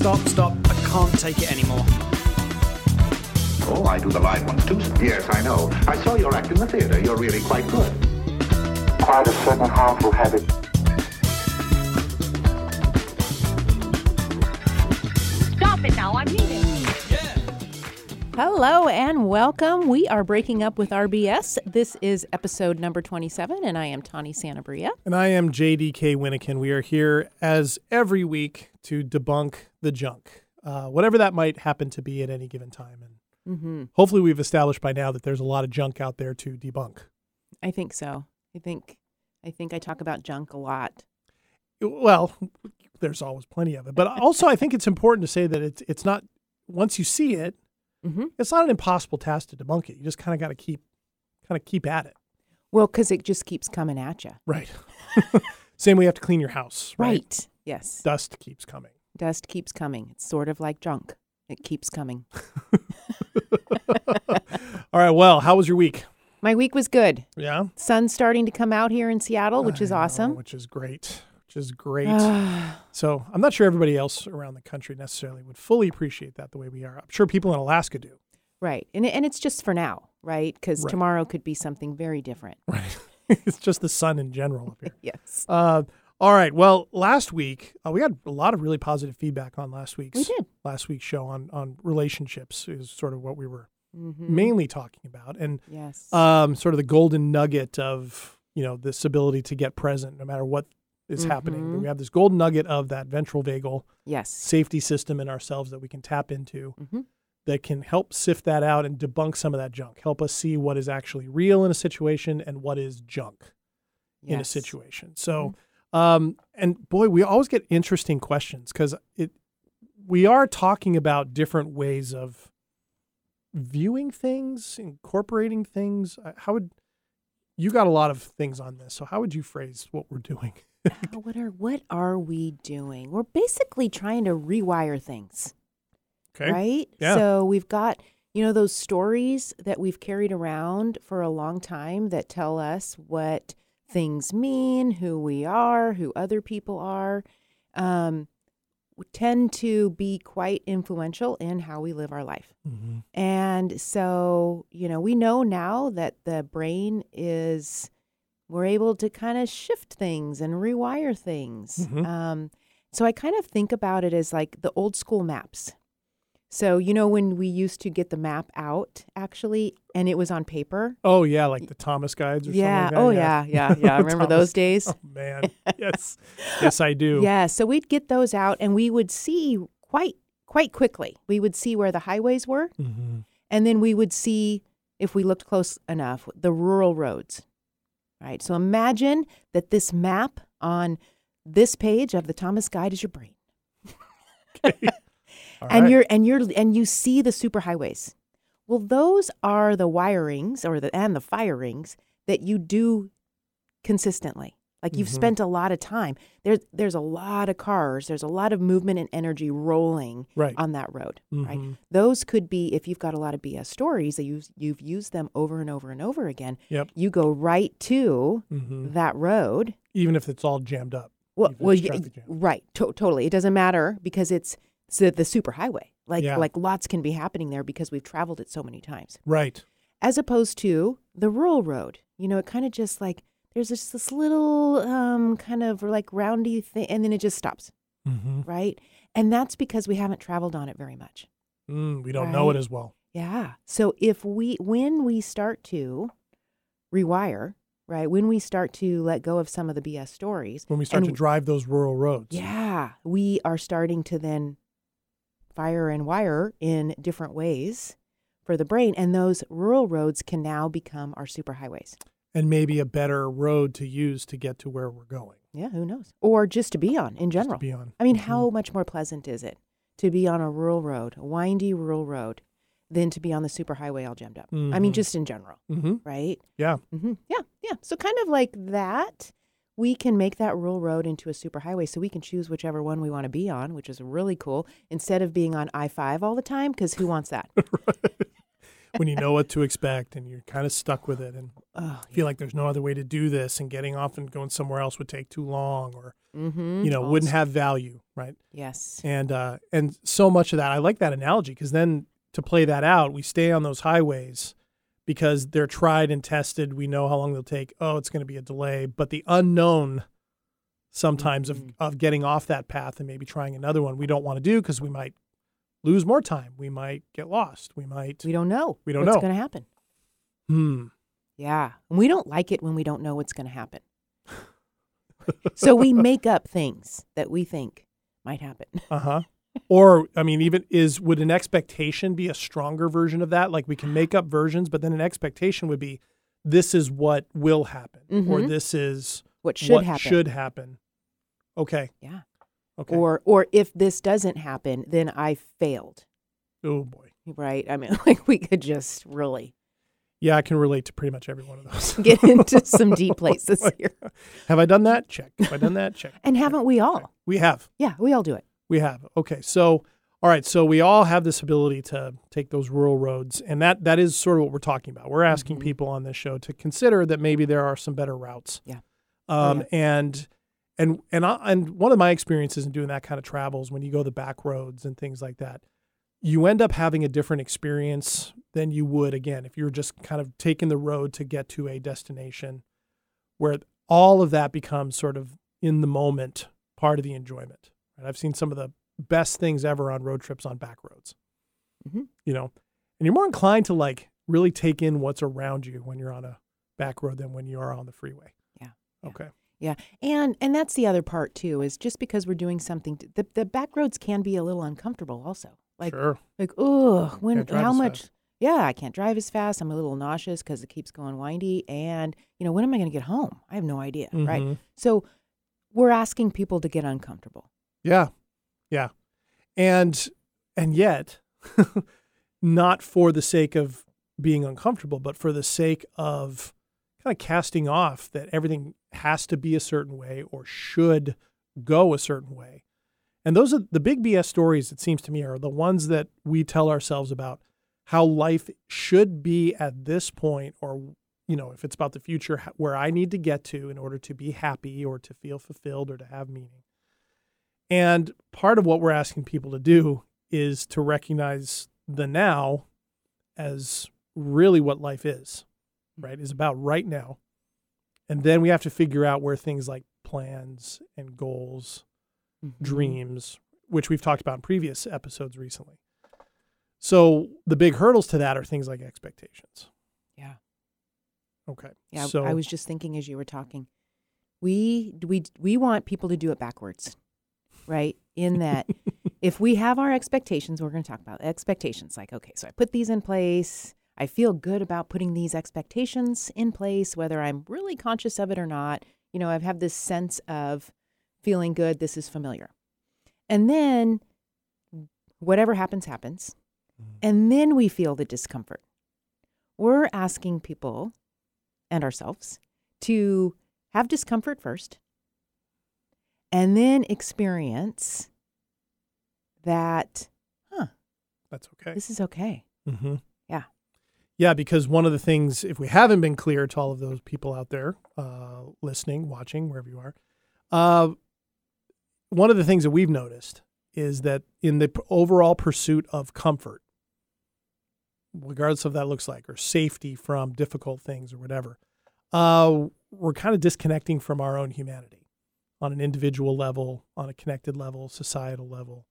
Stop, stop, stop. I can't take it anymore. Oh, I do the live ones too. Yes, I know. I saw your act in the theater. You're really quite good. quite a certain harmful habit. Hello and welcome. We are breaking up with our BS. This is episode number 27, and I am Tawny Santabria. And I am JDK Winnikin. We are here as every week to debunk the junk, uh, whatever that might happen to be at any given time. And Mm-hmm. hopefully, we've established by now that there's a lot of junk out there to debunk. I think so. I think I think I talk about junk a lot. Well, there's always plenty of it, but also I think it's important to say that it's it's not once you see it, Mm-hmm. it's not an impossible task to debunk it. You just kind of got to keep kind of keep at it. Well, because it just keeps coming at you. Right. Same way you have to clean your house. Right. Right. Yes. Dust keeps coming. Dust keeps coming. It's sort of like junk. It keeps coming. All right. Well, how was your week? My week was good. Yeah. Sun's starting to come out here in Seattle, which is know, awesome. Which is great. Which is great. So I'm not sure everybody else around the country necessarily would fully appreciate that the way we are. I'm sure people in Alaska do. right. And, and it's just for now, right? Because Right. tomorrow could be something very different. Right. it's just the sun in general up here. Yes. Uh, all right. Well, last week uh, we had a lot of really positive feedback on last week's We did. last week's show on on relationships is sort of what we were Mm-hmm. mainly talking about, and Yes. um, sort of the golden nugget of you know this ability to get present no matter what is happening. Mhm. We have this gold nugget of that ventral vagal yes. safety system in ourselves that we can tap into Mm-hmm. that can help sift that out and debunk some of that junk. Help us see what is actually real in a situation and what is junk in a situation. So, um, and boy, we always get interesting questions because it we are talking about different ways of viewing things, incorporating things. How would you got a lot of things on this? So, how would you phrase what we're doing? What are what are we doing? We're basically trying to rewire things, Okay. right? Yeah. So we've got you know those stories that we've carried around for a long time that tell us what things mean, who we are, who other people are, um, tend to be quite influential in how we live our life. Mhm. And so, you know, we know now that the brain is, we're able to kind of shift things and rewire things. Mhm. Um, so I kind of think about it as like the old school maps. So, you know, when we used to get the map out actually, and it was on paper. Oh yeah, like the Thomas guides or Yeah. something. like Oh, yeah. Yeah. Yeah. I remember those days. Oh man, yes, yes, I do. Yeah, so we'd get those out and we would see quite quite quickly. We would see where the highways were hmm and then we would see if we looked close enough the rural roads. Right? So imagine that this map on this page of the Thomas Guide is your brain. All and you're and you're and you see the superhighways. Well, those are the wirings or the and the firings that you do consistently. Like you've Mhm. spent a lot of time. There's there's a lot of cars, there's a lot of movement and energy rolling right. on that road. Right. Mhm. Those could be if you've got a lot of BS stories that you've you've used them over and over and over again. Yep. You go right to hmm that road. Even if it's all jammed up. Well, well, it's y- traffic jam. right, to- totally. It doesn't matter because it's, it's the, the superhighway. Like Yeah. like lots can be happening there because we've traveled it so many times. Right. As opposed to the rural road. You know, it kind of just like there's just this little um kind of like roundy thing and then it just stops, hmm right? And that's because we haven't traveled on it very much. Mm, we don't know it as well. Yeah. So if we when we start to rewire, right? When we start to let go of some of the BS stories, When we start to drive those rural roads. Yeah, we are starting to then fire and wire in different ways for the brain, and those rural roads can now become our superhighways. And maybe a better road to use to get to where we're going. Yeah, who knows? Or just to be on in just to general. be on. I mean, Mhm. how much more pleasant is it to be on a rural road, a windy rural road, than to be on the superhighway all jammed up? I mean, Mhm. just in general, Mhm. right? Yeah. hmm Yeah, yeah. So kind of like that, we can make that rural road into a superhighway, so we can choose whichever one we want to be on, which is really cool. Instead of being on I five all the time, because who wants that? when you know what to expect and you're kind of stuck with it and Oh, feel like there's no other way to do this and getting off and going somewhere else would take too long or mm-hmm. you know wouldn't have value right? Yes. And uh, and so much of that, I like that analogy because then to play that out, we stay on those highways because they're tried and tested. We know how long they'll take. Oh, it's going to be a delay, but the unknown sometimes Mhm. of of getting off that path and maybe trying another one we don't want to do because we might lose more time. We might get lost. We might. We don't know. We don't what's know. What's going to happen. Hmm. Yeah. And we don't like it when we don't know what's going to happen. so we make up things that we think might happen. Uh huh. Or I mean, even is would an expectation be a stronger version of that? Like we can make up versions, but then an expectation would be, this is what will happen, or Mhm. this is What should what happen. should happen. Okay. Yeah. Okay. Or or if this doesn't happen, then I failed. oh boy. Right? I mean, like we could just really Yeah, I can relate to pretty much every one of those. get into some deep places here. Have I done that? Check. Have I done that? Check. And haven't we all? We have. Yeah, we all do it. We have. Okay. So, all right. So we all have this ability to take those rural roads, and that that is sort of what we're talking about. We're asking Mhm. people on this show to consider that maybe there are some better routes. Yeah. Oh, Um. And and and I, and one of my experiences in doing that kind of travels when you go the back roads and things like that, you end up having a different experience than you would again if you were just kind of taking the road to get to a destination, where all of that becomes sort of in the moment part of the enjoyment. Right? I've seen some of the best things ever on road trips on back roads. Mhm. You know, and you're more inclined to like really take in what's around you when you're on a back road than when you are on the freeway. Yeah. Yeah. Okay. Yeah, and and that's the other part too. Is just because we're doing something, t- the the back roads can be a little uncomfortable. Also, like sure. like oh, when how much? fast. Yeah, I can't drive as fast. I'm a little nauseous because it keeps going windy, and you know when am I going to get home? I have no idea. Right. Mhm. So we're asking people to get uncomfortable. Yeah. Yeah. And and yet not for the sake of being uncomfortable, but for the sake of kind of casting off that everything has to be a certain way or should go a certain way. And those are the big BS stories, it seems to me, are the ones that we tell ourselves about how life should be at this point, or, you know, if it's about the future, where I need to get to in order to be happy or to feel fulfilled or to have meaning. And part of what we're asking people to do is to recognize the now as really what life is, right? Is about right now. And then we have to figure out where things like plans and goals, Mhm. dreams, which we've talked about in previous episodes recently. So the big hurdles to that are things like expectations. Yeah. Okay. Yeah, So I was just thinking as you were talking, we we we want people to do it backwards, right? In that, if we have our expectations, we're going to talk about expectations. Like, okay, so I put these in place. I feel good about putting these expectations in place, whether I'm really conscious of it or not. You know, I've had this sense of feeling good. This is familiar, and then whatever happens, happens, and then we feel the discomfort. We're asking people and ourselves to have discomfort first and then experience that, huh, that's okay. this is okay. Mm-hmm. Yeah. Because one of the things, if we haven't been clear to all of those people out there uh, listening, watching, wherever you are, uh, one of the things that we've noticed is that in the overall pursuit of comfort, regardless of that looks like, or safety from difficult things or whatever, uh, we're kind of disconnecting from our own humanity on an individual level, on a connected level, societal level.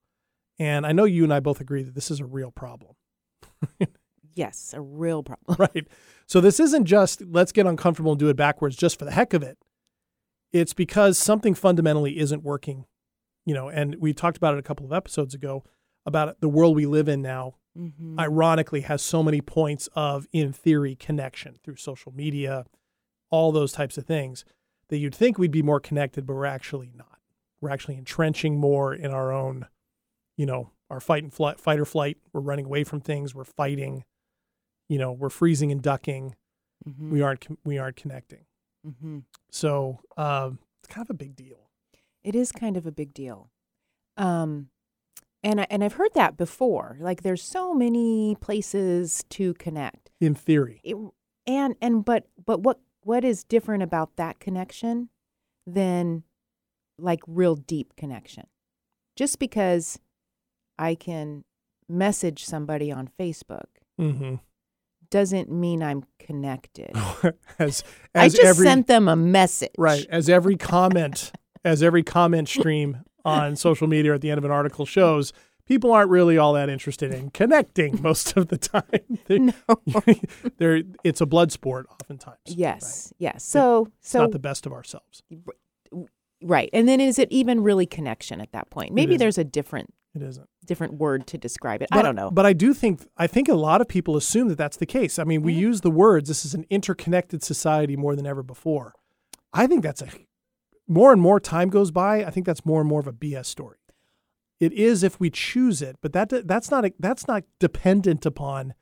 And I know you and I both agree that this is a real problem. Yes, a real problem. right. So this isn't just let's get uncomfortable and do it backwards just for the heck of it. It's because something fundamentally isn't working, you know, and we talked about it a couple of episodes ago about the world we live in now Mhm. ironically has so many points of in theory connection through social media, all those types of things that you'd think we'd be more connected but we're actually not. We're actually entrenching more in our own, you know, our fight and flight, fight or flight. We're running away from things, we're fighting you know we're freezing and ducking Mhm. we aren't we aren't connecting Mhm. so um, it's kind of a big deal It is kind of a big deal. Um, and I, and I've heard that before. Like, there's so many places to connect. in theory it, and and but but what what is different about that connection than like real deep connection just because I can message somebody on Facebook Mm-hmm. Doesn't mean I'm connected. as I just every sent them a message. right as every comment as every comment stream on social media at the end of an article shows, people aren't really all that interested in connecting most of the time. They- No. they're it's a blood sport oftentimes. Yes. Yes. So It's so not the best of ourselves. right. And then is it even really connection at that point? Maybe there's a different It isn't. different word to describe it. I don't know. But I do think I think a lot of people assume that that's the case. I mean, we Mm-hmm. use the words this is an interconnected society more than ever before. I think that's a more and more time goes by, I think that's more and more of a BS story. It is if we choose it, but that that's not a, that's not dependent upon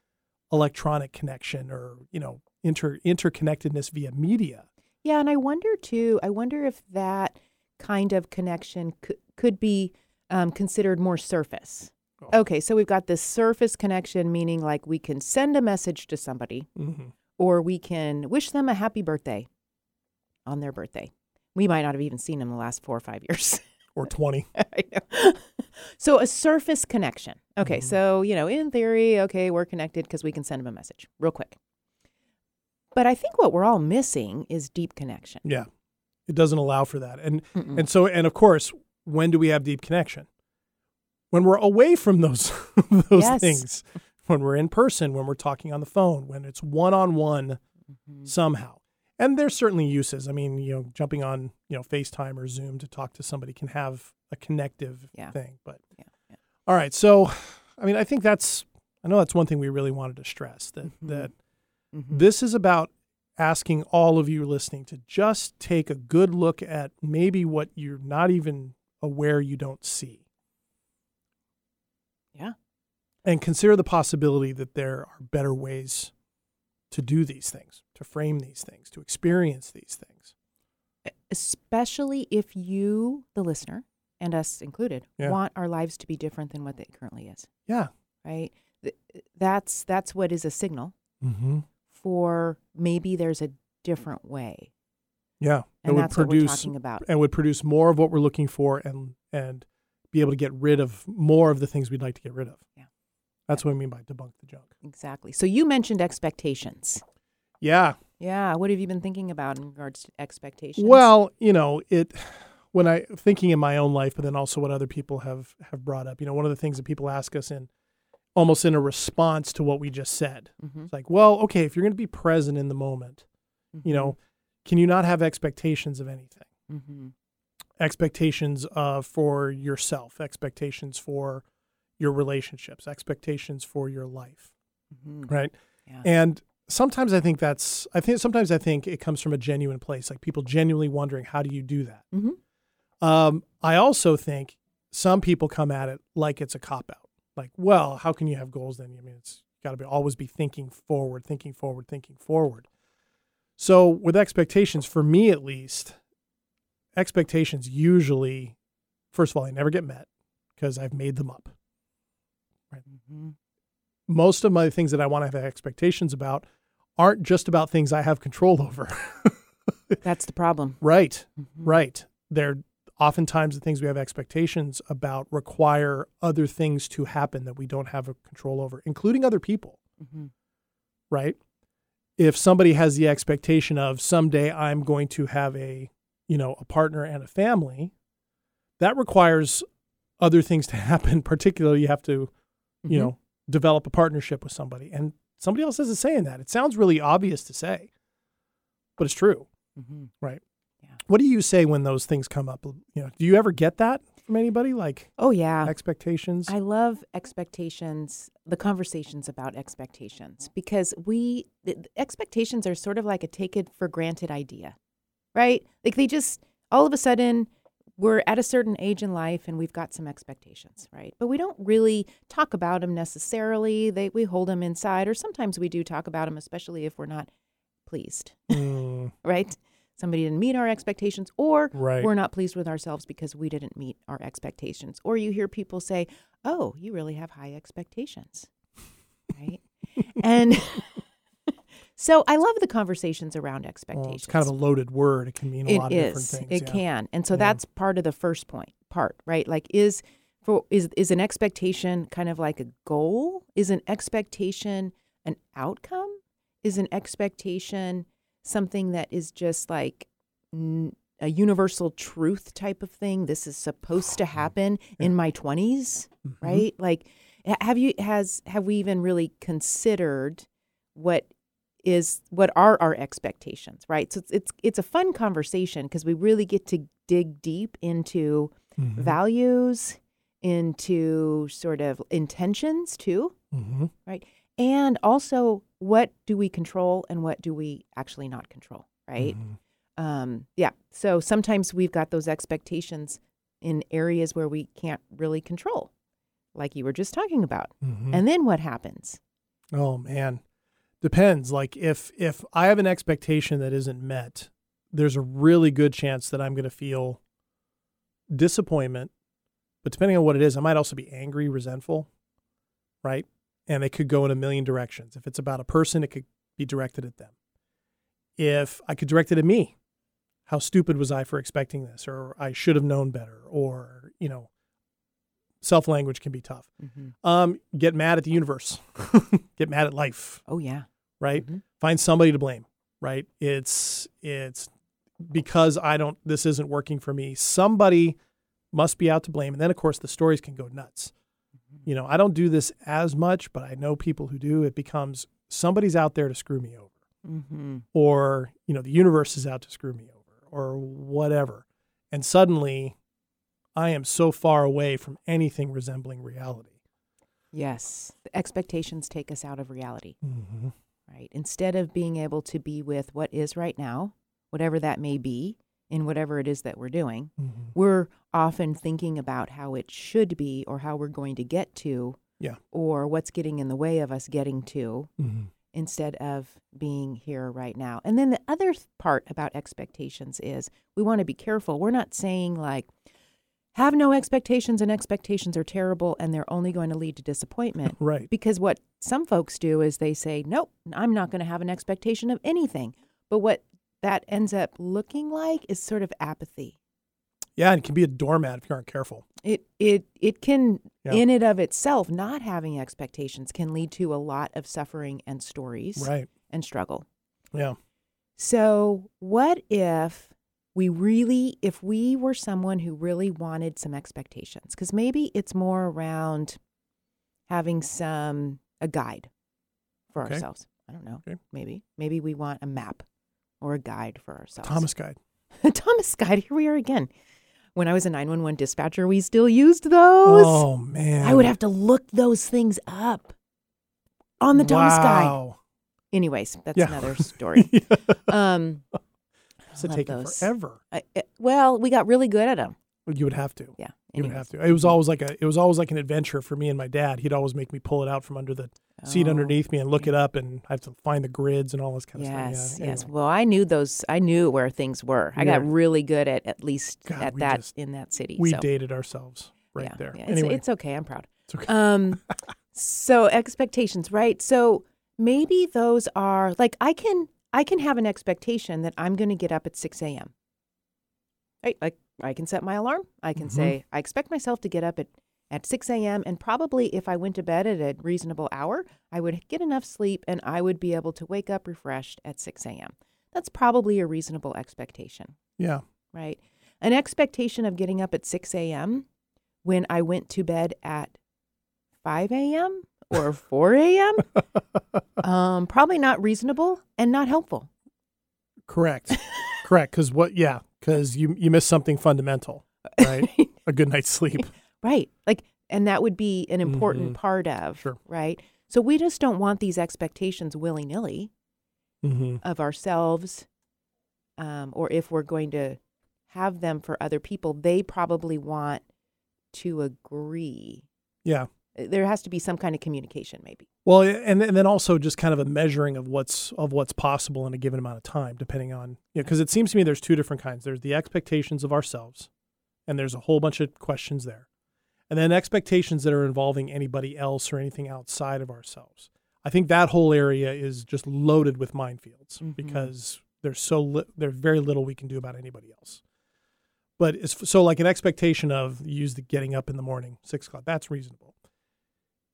electronic connection or, you know, inter interconnectedness via media. Yeah, and I wonder too. I wonder if that kind of connection could could be um, considered more surface. Oh. Okay, so we've got this surface connection, meaning like we can send a message to somebody, Mhm. or we can wish them a happy birthday on their birthday. We might not have even seen them the last four or five years. Or 20. I know. so a surface connection. Okay, so you know, in theory, okay, we're connected because we can send them a message real quick. But I think what we're all missing is deep connection. Yeah. It doesn't allow for that. And and so and of course, when do we have deep connection? When we're away from those those Yes. things. When we're in person, when we're talking on the phone, when it's one-on-one Mm-hmm. somehow. And there's certainly uses. I mean, you know, jumping on, you know, FaceTime or Zoom to talk to somebody can have a connective Yeah. thing. But Yeah, yeah. all right. So I mean, I think that's I know that's one thing we really wanted to stress that Mm-hmm. that this is about asking all of you listening to just take a good look at maybe what you're not even aware you don't see Yeah. and consider the possibility that there are better ways to do these things, to frame these things, to experience these things. especially if you, the listener, and us included, Yeah. want our lives to be different than what it currently is. Yeah. Right? That's that's what is a signal Mm-hmm. for maybe there's a different way, Yeah. And that's what we're talking about. and would produce more of what we're looking for and and be able to get rid of more of the things we'd like to get rid of. Yeah. That's what I mean by debunk the junk. Exactly. So you mentioned expectations. Yeah. Yeah. What have you been thinking about in regards to expectations? Well, you know, it when I thinking in my own life, but then also what other people have have brought up. You know, one of the things that people ask us in almost in a response to what we just said. Mhm. It's like, well, okay, if you're going to be present in the moment, you know, can you not have expectations of anything? Mhm. Expectations uh, for yourself, expectations for your relationships, expectations for your life, Mhm. right? Yeah. And sometimes I think that's I think sometimes I think it comes from a genuine place, like people genuinely wondering how do you do that. Mhm. Um, I also think some people come at it like it's a cop out. Like, well, how can you have goals then? I mean, it's got to be always be thinking forward, thinking forward, thinking forward. So with expectations, for me at least, expectations usually, first of all, they never get met because I've made them up. Right? Mm-hmm. Most of my things that I want to have expectations about aren't just about things I have control over. That's the problem. right. Mhm. Right. They're oftentimes the things we have expectations about require other things to happen that we don't have a control over, including other people, Mhm. right? If somebody has the expectation of someday I'm going to have a, you know, a partner and a family, that requires other things to happen. Particularly, you have to, you Mhm. know, develop a partnership with somebody, and somebody else has a say in that. It sounds really obvious to say, but it's true. Mhm. Right. Yeah. What do you say when those things come up? You know, do you ever get that from anybody? Like Oh yeah. expectations? I love expectations, the conversations about expectations, because we, expectations are sort of like a take it for granted idea, right? Like they just, all of a sudden, we're at a certain age in life and we've got some expectations, right? But we don't really talk about them necessarily. They, we hold them inside, or sometimes we do talk about them, especially if we're not pleased, Mm, right? Somebody didn't meet our expectations, or Right. we're not pleased with ourselves because we didn't meet our expectations. Or you hear people say, "Oh, you really have high expectations," right? and so I love the conversations around well, expectations. it's kind of a loaded word. It can mean a It lot of different things. It yeah. can, and so Yeah. that's part of the first point. Part right, like is for is is an expectation kind of like a goal? Is an expectation an outcome? Is an expectation something that is just like n- a universal truth type of thing? This is supposed to happen in my 20s, right? Like have you has have we even really considered what is what are our expectations, right? So it's it's, it's a fun conversation because we really get to dig deep into Mm-hmm. values, into sort of intentions too, Mm-hmm. right? And also, what do we control and what do we actually not control, right? Mm-hmm. Um, yeah. So sometimes we've got those expectations in areas where we can't really control, like you were just talking about. Mm-hmm. And then what happens? Oh man, depends. Like if if I have an expectation that isn't met, there's a really good chance that I'm going to feel disappointment. But depending on what it is, I might also be angry, resentful, right? And it could go in a million directions. If it's about a person, it could be directed at them. If I could direct it at me, how stupid was I for expecting this, or I should have known better, or you know, self language can be tough. Um, get mad at the universe, get mad at life, Oh yeah. right? Mhm. Find somebody to blame, right? It's it's because I don't this isn't working for me. Somebody must be out to blame. And then of course the stories can go nuts. You know, I don't do this as much, but I know people who do. It becomes somebody's out there to screw me over. Mm-hmm. Or, you know, the universe is out to screw me over or whatever. And suddenly I am so far away from anything resembling reality. Yes. The expectations take us out of reality. Mm-hmm. right? Instead of being able to be with what is right now, whatever that may be, in whatever it is that we're doing, Mm-hmm. we're often thinking about how it should be or how we're going to get to Yeah. or what's getting in the way of us getting to Mm-hmm. instead of being here right now. And then the other th- part about expectations is we want to be careful. We're not saying like, have no expectations and expectations are terrible and they're only going to lead to disappointment. Right. Because what some folks do is they say, nope, I'm not going to have an expectation of anything. But what that ends up looking like is sort of apathy. Yeah, and it can be a doormat if you aren't careful. It it it can Yeah. in and of itself not having expectations can lead to a lot of suffering and stories Right. and struggle. Yeah. So, what if we really, if we were someone who really wanted some expectations? Because maybe it's more around having some, a guide for Okay. ourselves. I don't know. Okay. Maybe. Maybe we want a map or a guide for ourselves. Thomas guide. Thomas guide. Here we are again. When I was a 911 dispatcher, we still used those. Oh man. I would have to look those things up on the Thomas guide. Wow. Anyways, that's Yeah. another story. um, It's love taking those. forever. I, I- well, we got really good at them. You would have to. Yeah. You would have to. It was always like a. It was always like an adventure for me and my dad. He'd always make me pull it out from under the seat Oh, underneath me and look it up, and I have to find the grids and all this kind of Yes, stuff. Yeah. yes. anyway. Well, I knew those. I knew where things were. I got really good at at least God, at that just- in that city. we so. dated ourselves right yeah, there. yeah, it's, anyway, it's okay. I'm proud. it's okay. Um, so expectations, right? So maybe those are like I can I can have an expectation that I'm going to get up at 6 a.m. Right? Like I can set my alarm. I can Mhm. say I expect myself to get up at at 6 a.m. and probably if I went to bed at a reasonable hour, I would get enough sleep and I would be able to wake up refreshed at 6 a.m. That's probably a reasonable expectation yeah. right? An expectation of getting up at 6 a.m. when I went to bed at 5 a.m. or 4 a.m. um, probably not reasonable and not helpful. Correct. Correct. Because what? Yeah. Because you you miss something fundamental, right? a good night's sleep. Right. Like, and that would be an important Mhm. part of, Sure. right? So we just don't want these expectations willy nilly Mm-hmm. of ourselves, um, or if we're going to have them for other people, they probably want to agree. Yeah. There has to be some kind of communication, maybe. Well, and and then also just kind of a measuring of what's of what's possible in a given amount of time, depending on you know, because it seems to me there's two different kinds. There's the expectations of ourselves, and there's a whole bunch of questions there, and then expectations that are involving anybody else or anything outside of ourselves. I think that whole area is just loaded with minefields Mhm. because there's so li- there's very little we can do about anybody else. but it's so like an expectation of use the getting up in the morning, six o'clock. That's reasonable.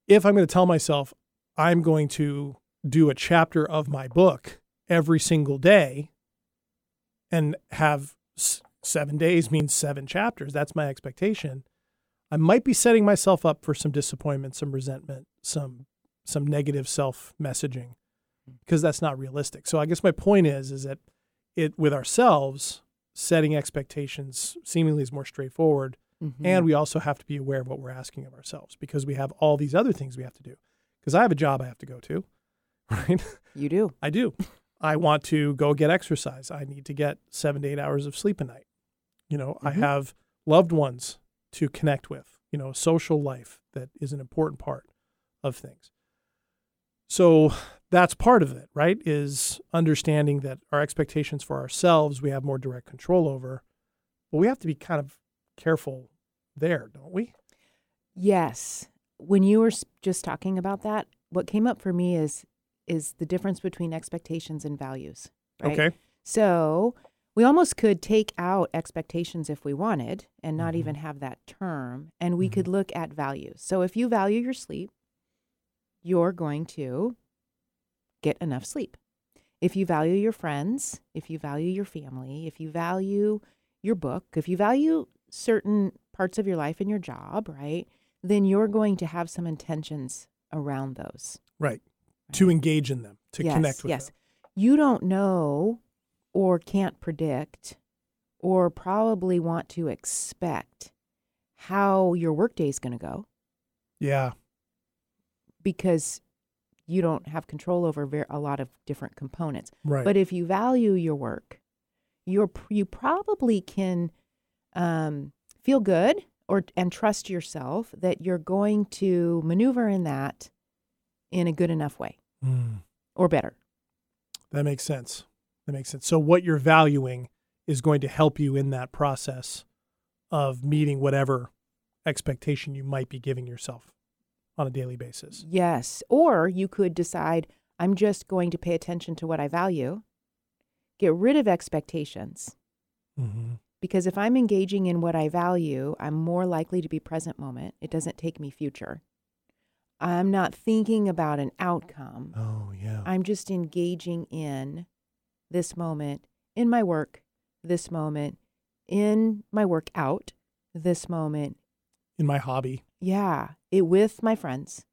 If I'm going to tell myself I'm going to do a chapter of my book every single day and have s- seven days means seven chapters, that's my expectation. I might be setting myself up for some disappointment, some resentment, some some negative self messaging because hmm. that's not realistic. So I guess my point is is that it with ourselves setting expectations seemingly is more straightforward Mm-hmm. and we also have to be aware of what we're asking of ourselves because we have all these other things we have to do. Because I have a job I have to go to, right? you do. I do. I want to go get exercise. I need to get seven to eight hours of sleep a night. You know, I Mhm. have loved ones to connect with, you know, a social life that is an important part of things. So that's part of it, right? Is understanding that our expectations for ourselves we have more direct control over, but we have to be kind of careful there, don't we? Yes. When you were just talking about that, what came up for me is is the difference between expectations and values. Right? Okay. So we almost could take out expectations if we wanted and not Mhm. even have that term, and we Mhm. could look at values. So if you value your sleep, you're going to get enough sleep. If you value your friends, if you value your family, if you value your book, if you value certain parts of your life and your job, right, then you're going to have some intentions around those. Right. To engage in them, to yes, connect with them. yes. them. You don't know or can't predict or probably want to expect how your workday is going to go Yeah. because you don't have control over ver- a lot of different components. Right. But if you value your work, you're you probably can um, feel good or and trust yourself that you're going to maneuver in that in a good enough way Mm, or better. that makes sense. That makes sense. So what you're valuing is going to help you in that process of meeting whatever expectation you might be giving yourself on a daily basis. Yes. Or you could decide, I'm just going to pay attention to what I value, get rid of expectations. Mm-hmm. Because if I'm engaging in what I value, I'm more likely to be present moment. It doesn't take me future. I'm not thinking about an outcome. Oh yeah. I'm just engaging in this moment, in my work, this moment, in my workout, this moment. in my hobby. Yeah, it with my friends.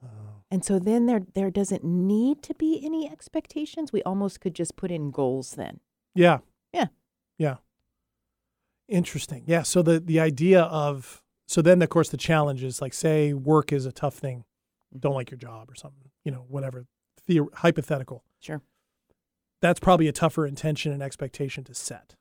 Oh. And so then there there doesn't need to be any expectations. We almost could just put in goals then. Yeah. Yeah. Yeah. Interesting. Yeah. So the the idea of so then of course the challenge is like say work is a tough thing, don't like your job or something, you know, whatever. The hypothetical. Sure. That's probably a tougher intention and expectation to set.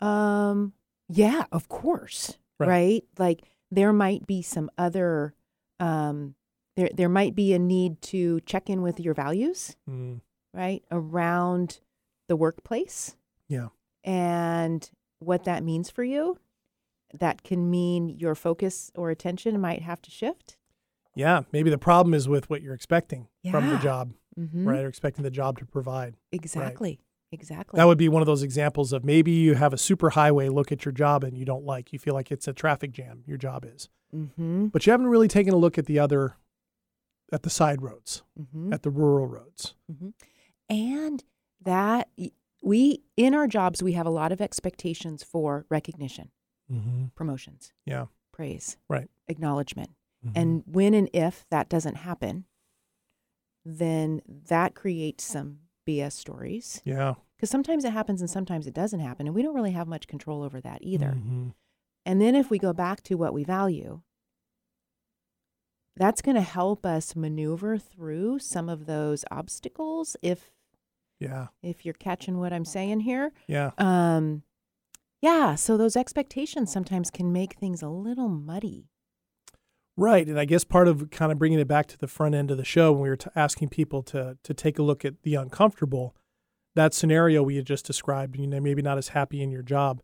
Um yeah, of course. Right. Right? Like there might be some other um there there might be a need to check in with your values, Mm, right? Around the workplace yeah. And what that means for you. That can mean your focus or attention might have to shift. Yeah. Maybe the problem is with what you're expecting from the job, Mm-hmm. right? Or expecting the job to provide. Exactly. Exactly. That would be one of those examples of maybe you have a super highway look at your job and you don't like. You feel like it's a traffic jam, your job is. mm-hmm. But you haven't really taken a look at the other, at the side roads, Mm-hmm. at the rural roads. hmm And that we, in our jobs, we have a lot of expectations for recognition, Mm-hmm. promotions, Yeah. praise, Right. acknowledgement. Mhm. And when and if that doesn't happen, then that creates some BS stories. yeah. Because sometimes it happens and sometimes it doesn't happen. And we don't really have much control over that either. Mhm. And then if we go back to what we value, that's going to help us maneuver through some of those obstacles if Yeah. if you're catching what I'm saying here. Yeah. Um yeah, so those expectations sometimes can make things a little muddy. Right. And I guess part of kind of bringing it back to the front end of the show when we were t- asking people to to take a look at the uncomfortable, that scenario we had just described, you know, maybe not as happy in your job,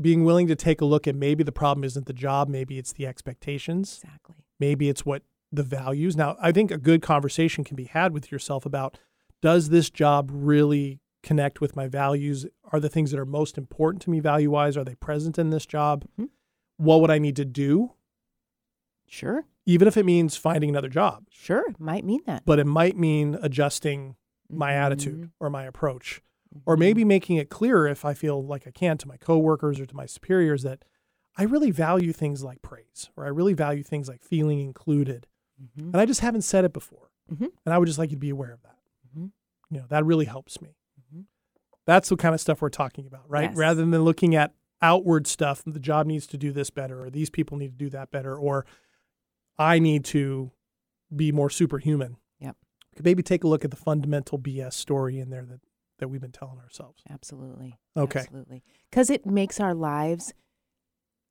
being willing to take a look at maybe the problem isn't the job, maybe it's the expectations, Exactly. maybe it's what the values. Now, I think a good conversation can be had with yourself about does this job really connect with my values? Are the things that are most important to me value wise? Are they present in this job? Mhm. What would I need to do? Sure. Even if it means finding another job, Sure. Might mean that. but it might mean adjusting my Mhm. attitude or my approach, or maybe making it clearer if I feel like I can to my coworkers or to my superiors that I really value things like praise or I really value things like feeling included. Mhm. And I just haven't said it before. Mhm. And I would just like you to be aware of that. You know, that really helps me. Mhm. That's the kind of stuff we're talking about, right? Yes. Rather than looking at outward stuff, the job needs to do this better, or these people need to do that better, or I need to be more superhuman. Yep. Could maybe take a look at the fundamental BS story in there that, that we've been telling ourselves. Absolutely. Okay. Absolutely. Because it makes our lives,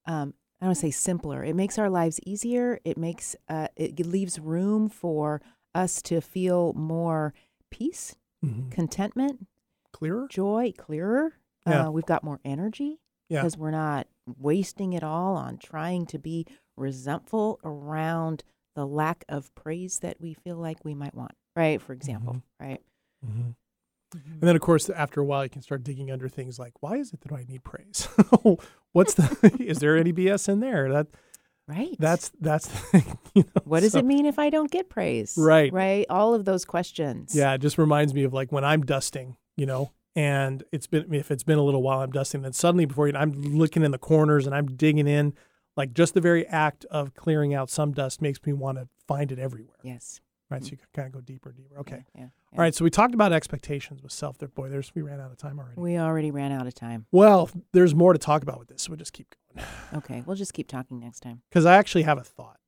um, I don't want to say simpler. It makes our lives easier. It makes, uh, it leaves room for us to feel more peace, Mhm. contentment, Clearer? joy, clearer. Yeah. Uh, we've got more energy Yeah. because we're not wasting it all on trying to be resentful around the lack of praise that we feel like we might want. Right. For example. Mm-hmm. Right. hmm And then, of course, after a while, you can start digging under things like, why is it that I need praise? What's the? is there any BS in there? That Right. that's that's. You know? What does So- it mean if I don't get praise? Right. Right. All of those questions. Yeah, it just reminds me of like when I'm dusting, you know, and it's been if it's been a little while I'm dusting, then suddenly before you, know, I'm looking in the corners and I'm digging in, like just the very act of clearing out some dust makes me want to find it everywhere. Yes. Right. So you can kind of go deeper, and deeper. Okay. Yeah. yeah, All right. So we talked about expectations with self. There, boy, there's we ran out of time already. We already ran out of time. well, there's more to talk about with this, so we'll just keep going Okay. We'll just keep talking next time. because I actually have a thought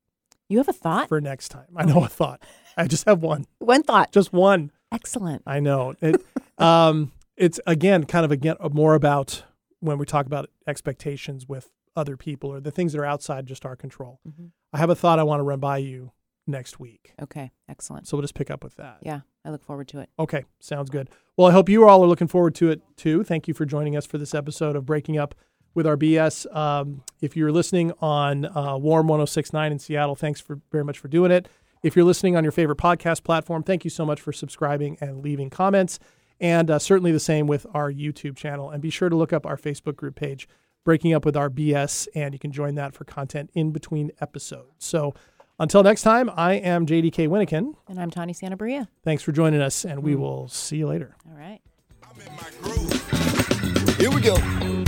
You have a thought? for next time. I know a thought. I just have one, One thought. just one. Excellent. I know. It, um, it's again kind of again more about when we talk about expectations with other people or the things that are outside just our control. Mhm. I have a thought I want to run by you next week. Okay. Excellent. So we'll just pick up with that. Yeah. I look forward to it. Okay, sounds good. Well, I hope you all are looking forward to it too. Thank you for joining us for this episode of Breaking Up with our BS. Um, if you're listening on uh, Warm 1069 in Seattle, thanks for very much for doing it. If you're listening on your favorite podcast platform, thank you so much for subscribing and leaving comments. And uh, certainly the same with our YouTube channel. And be sure to look up our Facebook group page, Breaking Up with Our BS, and you can join that for content in between episodes. So until next time, I am JDK Winnikin. And I'm Tawny Santabria. Thanks for joining us, and we mm. will see you later. All right. Here we go.